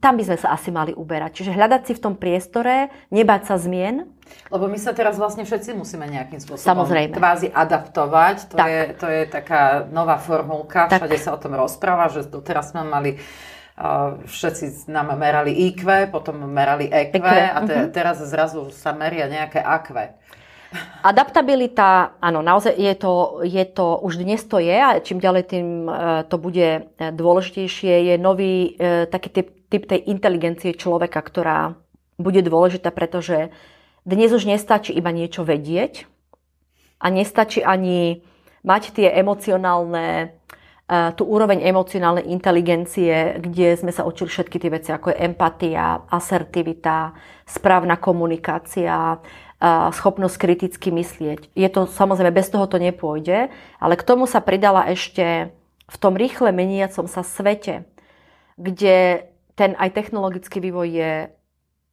tam by sme sa asi mali uberať. Čiže hľadať si v tom priestore, nebať sa zmien. Lebo my sa teraz vlastne všetci musíme nejakým spôsobom Samozrejme. kvázi adaptovať. To, tak. je, to je taká nová formulka, všade tak. sa o tom rozpráva, že doteraz sme mali všetci nám merali IQ, potom merali EQ, EQ. a te, uh-huh. teraz zrazu sa meria nejaké AQ. Adaptabilita, áno, naozaj je to, je to, už dnes to je a čím ďalej tým uh, to bude e, dôležitejšie, je nový uh, taký typ, typ tej inteligencie človeka, ktorá bude dôležitá, pretože dnes už nestačí iba niečo vedieť a nestačí ani mať tie emocionálne tú úroveň emocionálnej inteligencie, kde sme sa učili všetky tie veci, ako je empatia, asertivita, správna komunikácia, schopnosť kriticky myslieť. Je to samozrejme, bez toho to nepôjde, ale k tomu sa pridala ešte v tom rýchle meniacom sa svete, kde ten aj technologický vývoj je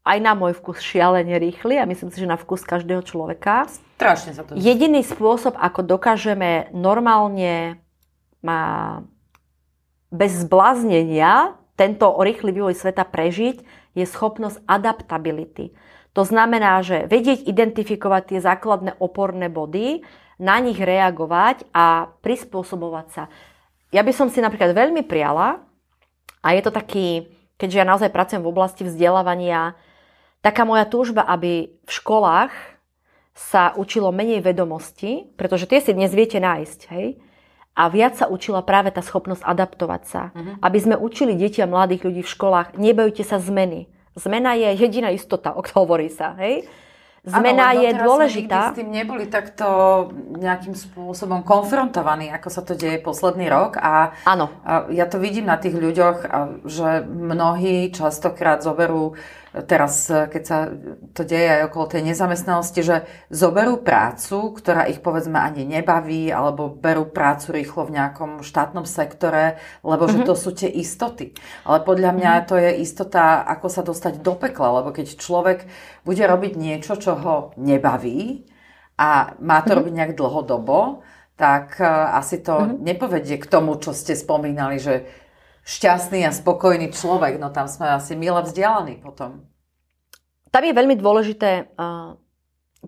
aj na môj vkus šialene rýchly a myslím si, že na vkus každého človeka. Strašne sa to... Jediný spôsob, ako dokážeme normálne má bez zbláznenia tento rýchly vývoj sveta prežiť, je schopnosť adaptability. To znamená, že vedieť identifikovať tie základné oporné body, na nich reagovať a prispôsobovať sa. Ja by som si napríklad veľmi priala, a je to taký, keďže ja naozaj pracujem v oblasti vzdelávania, taká moja túžba, aby v školách sa učilo menej vedomostí, pretože tie si dnes viete nájsť, hej? A viac sa učila práve tá schopnosť adaptovať sa. Uh-huh. Aby sme učili deti a mladých ľudí v školách, nebojte sa zmeny. Zmena je jediná istota, o hovorí sa. Hej? Zmena ano, je dôležitá. Sme s tým neboli takto nejakým spôsobom konfrontovaní, ako sa to deje posledný rok. A, ano. a ja to vidím na tých ľuďoch, že mnohí častokrát zoberú teraz, e, keď sa to deje aj okolo tej nezamestnanosti, že zoberú prácu, ktorá ich povedzme ani nebaví, alebo berú prácu rýchlo v nejakom štátnom sektore, lebo mm-hmm. že mhm. to sú tie istoty. Ale podľa mňa mm-hmm. to je istota, ako sa dostať do pekla, lebo keď človek bude robiť niečo, čo ho nebaví a má to mm-hmm. robiť nejak dlhodobo, tak e, asi to mm-hmm. nepovedie k tomu, čo ste spomínali, že šťastný a spokojný človek, no tam sme asi mile vzdialení potom. Tam je veľmi dôležité uh,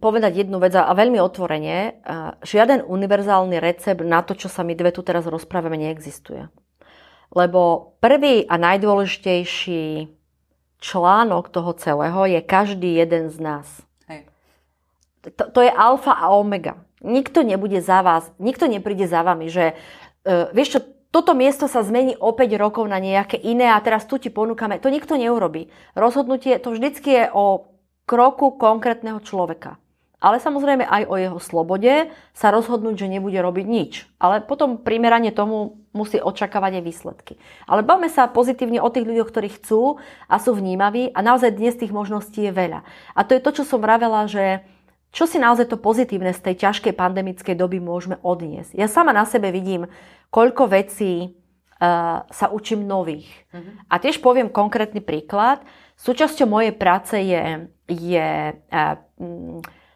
povedať jednu vec a veľmi otvorene. Uh, žiaden univerzálny recept na to, čo sa my dve tu teraz rozprávame, neexistuje. Lebo prvý a najdôležitejší článok toho celého je každý jeden z nás. Hej. To, to je alfa a omega. Nikto nebude za vás, nikto nepríde za vami, že uh, vieš čo, toto miesto sa zmení o 5 rokov na nejaké iné a teraz tu ti ponúkame. To nikto neurobi. Rozhodnutie to vždycky je o kroku konkrétneho človeka. Ale samozrejme aj o jeho slobode sa rozhodnúť, že nebude robiť nič. Ale potom primerane tomu musí očakávať aj výsledky. Ale bavme sa pozitívne o tých ľuďoch, ktorí chcú a sú vnímaví a naozaj dnes tých možností je veľa. A to je to, čo som vravela, že čo si naozaj to pozitívne z tej ťažkej pandemickej doby môžeme odniesť. Ja sama na sebe vidím, koľko vecí uh, sa učím nových. Uh-huh. A tiež poviem konkrétny príklad. Súčasťou mojej práce je, je uh,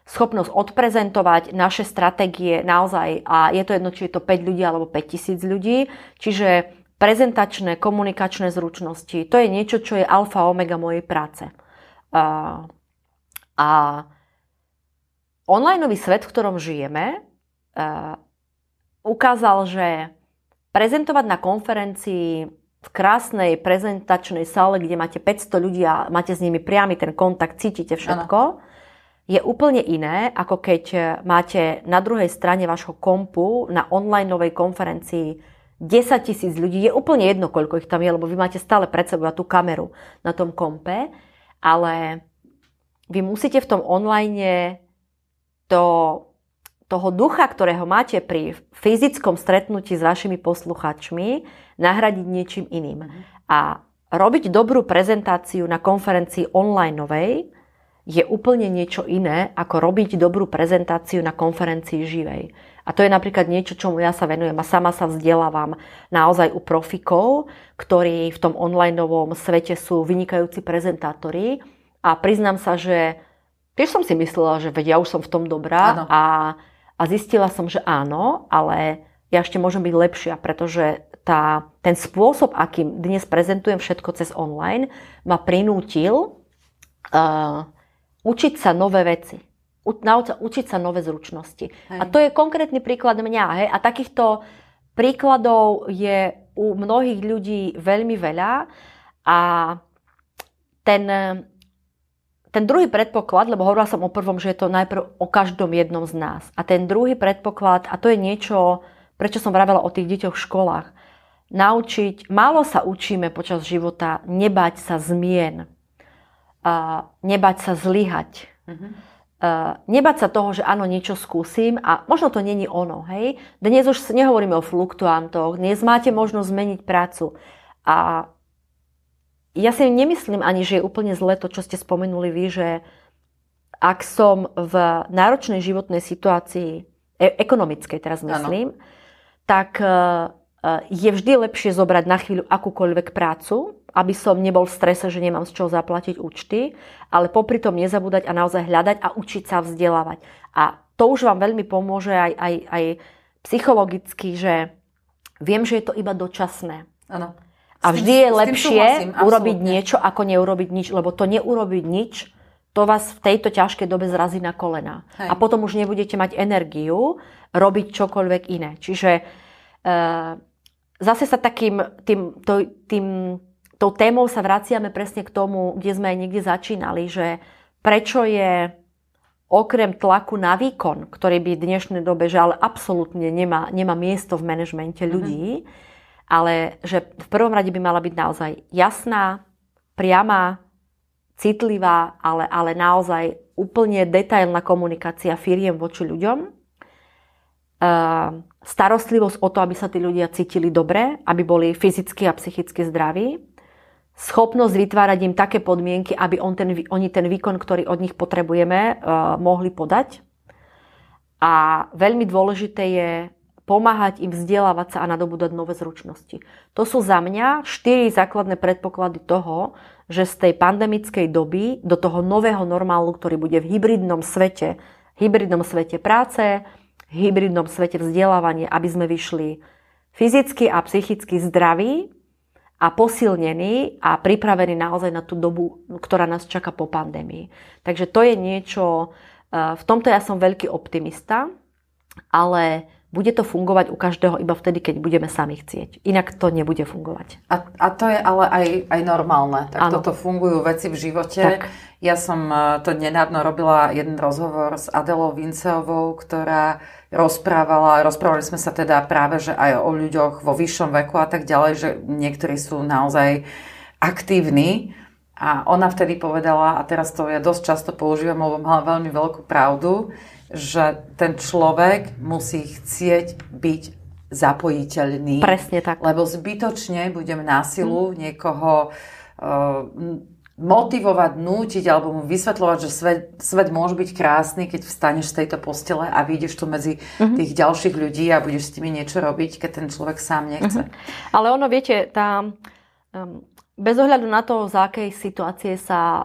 schopnosť odprezentovať naše stratégie naozaj, a je to jedno, či je to 5 ľudí alebo 5 tisíc ľudí, čiže prezentačné, komunikačné zručnosti, to je niečo, čo je alfa omega mojej práce. A, a onlineový svet, v ktorom žijeme, ukázal, že prezentovať na konferencii v krásnej prezentačnej sále, kde máte 500 ľudí a máte s nimi priamy ten kontakt, cítite všetko, ano je úplne iné, ako keď e, máte na druhej strane vašho kompu na online novej konferencii 10 tisíc ľudí. Je úplne jedno, koľko ich tam je, lebo vy máte stále pred sebou tú kameru na tom kompe, ale vy musíte v tom online to, toho ducha, ktorého máte pri fyzickom stretnutí s vašimi posluchačmi, nahradiť niečím iným. Mhm. A robiť dobrú prezentáciu na konferencii online novej, je úplne niečo iné, ako robiť dobrú prezentáciu na konferencii živej. A to je napríklad niečo, čomu ja sa venujem a sama sa vzdelávam naozaj u profikov, ktorí v tom online svete sú vynikajúci prezentátori. A priznám sa, že tiež som si myslela, že veď ja už som v tom dobrá a, a zistila som, že áno, ale ja ešte môžem byť lepšia, pretože tá, ten spôsob, akým dnes prezentujem všetko cez online, ma prinútil uh, učiť sa nové veci. učiť sa nové zručnosti. Hej. A to je konkrétny príklad mňa. Hej? A takýchto príkladov je u mnohých ľudí veľmi veľa. A ten, ten druhý predpoklad, lebo hovorila som o prvom, že je to najprv o každom jednom z nás. A ten druhý predpoklad, a to je niečo, prečo som vravela o tých deťoch v školách, naučiť, málo sa učíme počas života nebať sa zmien uh, nebať sa zlyhať. Uh, nebať sa toho, že áno, niečo skúsim a možno to není ono, hej. Dnes už nehovoríme o fluktuantoch, dnes máte možnosť zmeniť prácu. A ja si nemyslím ani, že je úplne zle to, čo ste spomenuli vy, že ak som v náročnej životnej situácii, e- ekonomickej teraz myslím, ano. tak uh, je vždy lepšie zobrať na chvíľu akúkoľvek prácu, aby som nebol v strese, že nemám z čoho zaplatiť účty, ale popri tom nezabúdať a naozaj hľadať a učiť sa vzdelávať. A to už vám veľmi pomôže aj, aj, aj psychologicky, že viem, že je to iba dočasné. Ano. A vždy je lepšie urobiť niečo, ako neurobiť nič, lebo to neurobiť nič, to vás v tejto ťažkej dobe zrazí na kolena. Hej. A potom už nebudete mať energiu robiť čokoľvek iné. Čiže e, zase sa takým tým, to, tým tou témou sa vraciame presne k tomu, kde sme aj niekde začínali, že prečo je okrem tlaku na výkon, ktorý by v dnešnej dobe, ale absolútne nemá, nemá miesto v manažmente mhm. ľudí, mm-hmm. Ale že v prvom rade by mala byť naozaj jasná, priama, citlivá, ale, ale naozaj úplne detailná komunikácia firiem voči ľuďom. Uh, starostlivosť o to, aby sa tí ľudia cítili dobre, aby boli fyzicky a psychicky zdraví schopnosť vytvárať im také podmienky, aby on ten, oni ten výkon, ktorý od nich potrebujeme, uh, mohli podať. A veľmi dôležité je pomáhať im vzdelávať sa a nadobúdať nové zručnosti. To sú za mňa štyri základné predpoklady toho, že z tej pandemickej doby do toho nového normálu, ktorý bude v hybridnom svete, hybridnom svete práce, hybridnom svete vzdelávania, aby sme vyšli fyzicky a psychicky zdraví, a posilnený a pripravený naozaj na tú dobu, ktorá nás čaká po pandémii. Takže to je niečo, e, v tomto ja som veľký optimista, ale bude to fungovať u každého iba vtedy, keď budeme sami chcieť. Inak to nebude fungovať. A, a to je ale aj, aj normálne. Tak ano. toto fungujú veci v živote. Tak. Ja som e, to nedávno robila jeden rozhovor s Adelou Vinceovou, ktorá rozprávala, rozprávali sme sa teda práve, že aj o ľuďoch vo vyššom veku a tak ďalej, že niektorí sú naozaj aktívni. A ona vtedy povedala, a teraz to ja dosť často používam, lebo mala veľmi veľkú pravdu, že ten človek musí chcieť byť zapojiteľný. Presne tak. Lebo zbytočne budem násilu hmm. niekoho uh, motivovať, nútiť alebo mu vysvetľovať, že svet, svet môže byť krásny, keď vstaneš z tejto postele a vyjdeš tu medzi uh-huh. tých ďalších ľudí a budeš s nimi niečo robiť, keď ten človek sám nechce. Uh-huh. Ale ono, viete, tá, um, bez ohľadu na to, z akej situácie sa uh,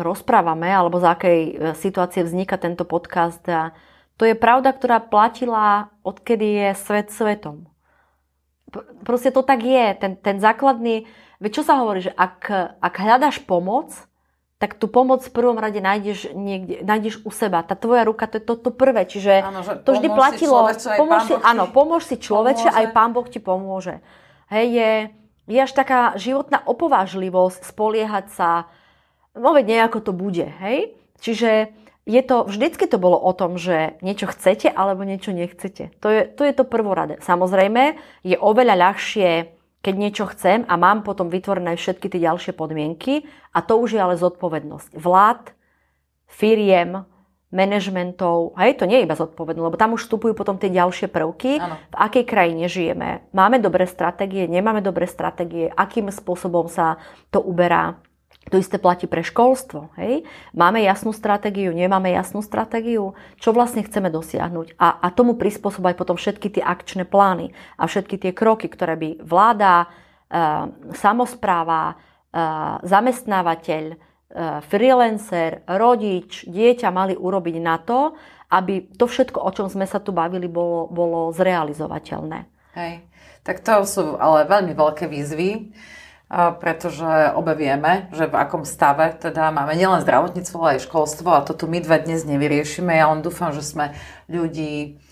rozprávame alebo z akej uh, situácie vzniká tento podcast, uh, to je pravda, ktorá platila odkedy je svet svetom. Proste to tak je. Ten, ten základný... Veď čo sa hovorí, že ak, ak hľadaš pomoc, tak tú pomoc v prvom rade nájdeš, niekde, nájdeš u seba. Tá tvoja ruka, to je to, to prvé. Čiže áno, to vždy platilo. Pomôž si, áno, pomôž si človeče, pomôže. aj pán Boh ti pomôže. Hej, je, je až taká životná opovážlivosť spoliehať sa, no veď nejako to bude, hej? Čiže je to, vždycky to bolo o tom, že niečo chcete alebo niečo nechcete. To je to, je to prvorade. Samozrejme, je oveľa ľahšie, keď niečo chcem a mám potom vytvorené všetky tie ďalšie podmienky a to už je ale zodpovednosť. Vlád, firiem, manažmentov. Hej, to nie je iba zodpovedné, lebo tam už vstupujú potom tie ďalšie prvky. Ano. V akej krajine žijeme? Máme dobré stratégie? Nemáme dobré stratégie? Akým spôsobom sa to uberá? To isté platí pre školstvo. Hej? Máme jasnú stratégiu, nemáme jasnú stratégiu, čo vlastne chceme dosiahnuť. A, a tomu prispôsobať potom všetky tie akčné plány a všetky tie kroky, ktoré by vláda, e, samozpráva, e, zamestnávateľ, freelancer, rodič, dieťa mali urobiť na to, aby to všetko, o čom sme sa tu bavili, bolo, bolo zrealizovateľné. Hej. Tak to sú ale veľmi veľké výzvy, pretože obe vieme, že v akom stave teda máme nielen zdravotníctvo, ale aj školstvo a to tu my dve dnes nevyriešime. Ja len dúfam, že sme ľudí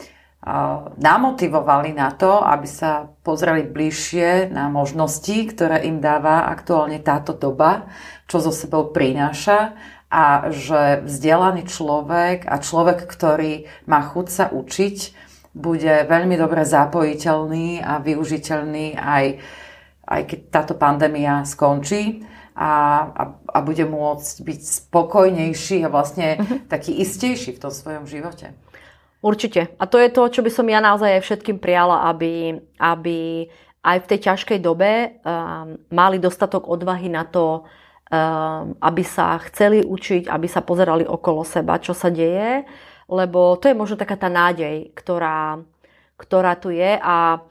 namotivovali na to, aby sa pozreli bližšie na možnosti, ktoré im dáva aktuálne táto doba, čo zo sebou prináša a že vzdelaný človek a človek, ktorý má chuť sa učiť, bude veľmi dobre zapojiteľný a využiteľný aj, aj keď táto pandémia skončí a, a, a bude môcť byť spokojnejší a vlastne uh-huh. taký istejší v tom svojom živote. Určite. A to je to, čo by som ja naozaj aj všetkým prijala, aby, aby aj v tej ťažkej dobe um, mali dostatok odvahy na to, um, aby sa chceli učiť, aby sa pozerali okolo seba, čo sa deje, lebo to je možno taká tá nádej, ktorá, ktorá tu je. A,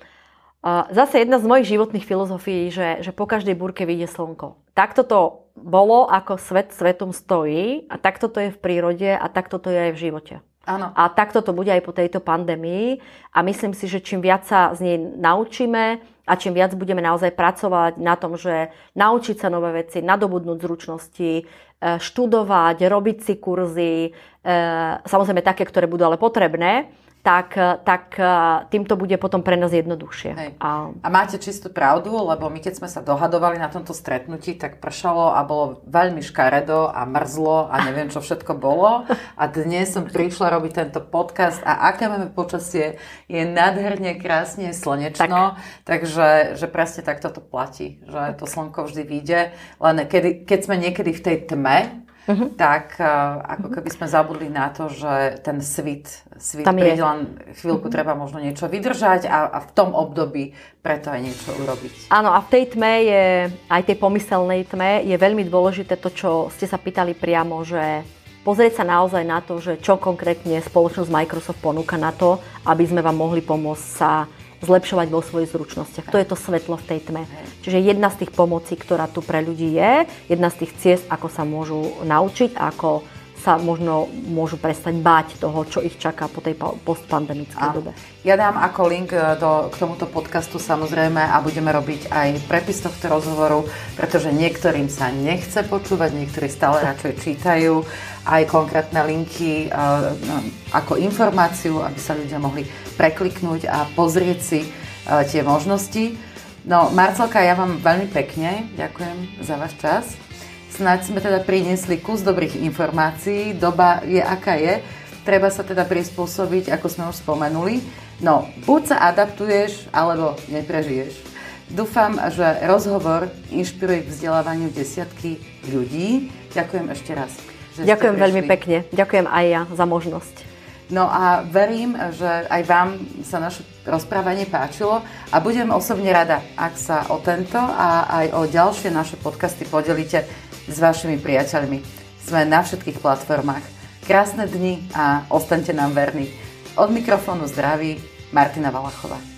a zase jedna z mojich životných filozofií, že, že po každej búrke vyjde slnko. Takto to bolo, ako svet svetom stojí a takto to je v prírode a takto to je aj v živote. Áno. A takto to bude aj po tejto pandémii. A myslím si, že čím viac sa z nej naučíme a čím viac budeme naozaj pracovať na tom, že naučiť sa nové veci, nadobudnúť zručnosti, e, študovať, robiť si kurzy, e, samozrejme také, ktoré budú ale potrebné, tak, tak e, týmto bude potom pre nás jednoduchšie. Hej. A... a máte čistú pravdu, lebo my keď sme sa dohadovali na tomto stretnutí, tak pršalo a bolo veľmi škaredo a mrzlo a neviem, čo všetko bolo. A dnes som prišla robiť tento podcast a aké máme počasie, je nádherne, krásne, slnečno. Tak. Takže že presne takto to platí, že to slnko vždy vyjde. Len kedy, keď sme niekedy v tej tme, uh-huh. tak uh, ako keby sme zabudli na to, že ten svit, svit Tam príde len chvíľku, uh-huh. treba možno niečo vydržať a, a v tom období preto aj niečo urobiť. Áno, a v tej tme je, aj tej pomyselnej tme, je veľmi dôležité to, čo ste sa pýtali priamo, že pozrieť sa naozaj na to, že čo konkrétne spoločnosť Microsoft ponúka na to, aby sme vám mohli pomôcť sa zlepšovať vo svojich zručnostiach. To je to svetlo v tej tme. Čiže jedna z tých pomocí, ktorá tu pre ľudí je, jedna z tých ciest, ako sa môžu naučiť, ako sa možno môžu prestať báť toho, čo ich čaká po tej postpandemickej dobe. Ja dám ako link e, do, k tomuto podcastu samozrejme a budeme robiť aj prepis tohto rozhovoru, pretože niektorým sa nechce počúvať, niektorí stále radšej čítajú aj konkrétne linky e, no, ako informáciu, aby sa ľudia mohli prekliknúť a pozrieť si e, tie možnosti. No, Marcelka, ja vám veľmi pekne ďakujem za váš čas. Snáď sme teda priniesli kus dobrých informácií, doba je aká je, treba sa teda prispôsobiť, ako sme už spomenuli. No, buď sa adaptuješ, alebo neprežiješ. Dúfam, že rozhovor inšpiruje k vzdelávaniu desiatky ľudí. Ďakujem ešte raz. Ďakujem veľmi pekne. Ďakujem aj ja za možnosť. No a verím, že aj vám sa naše rozprávanie páčilo a budem osobne rada, ak sa o tento a aj o ďalšie naše podcasty podelíte s vašimi priateľmi. Sme na všetkých platformách. Krásne dni a ostaňte nám verní. Od mikrofónu zdraví Martina Valachová.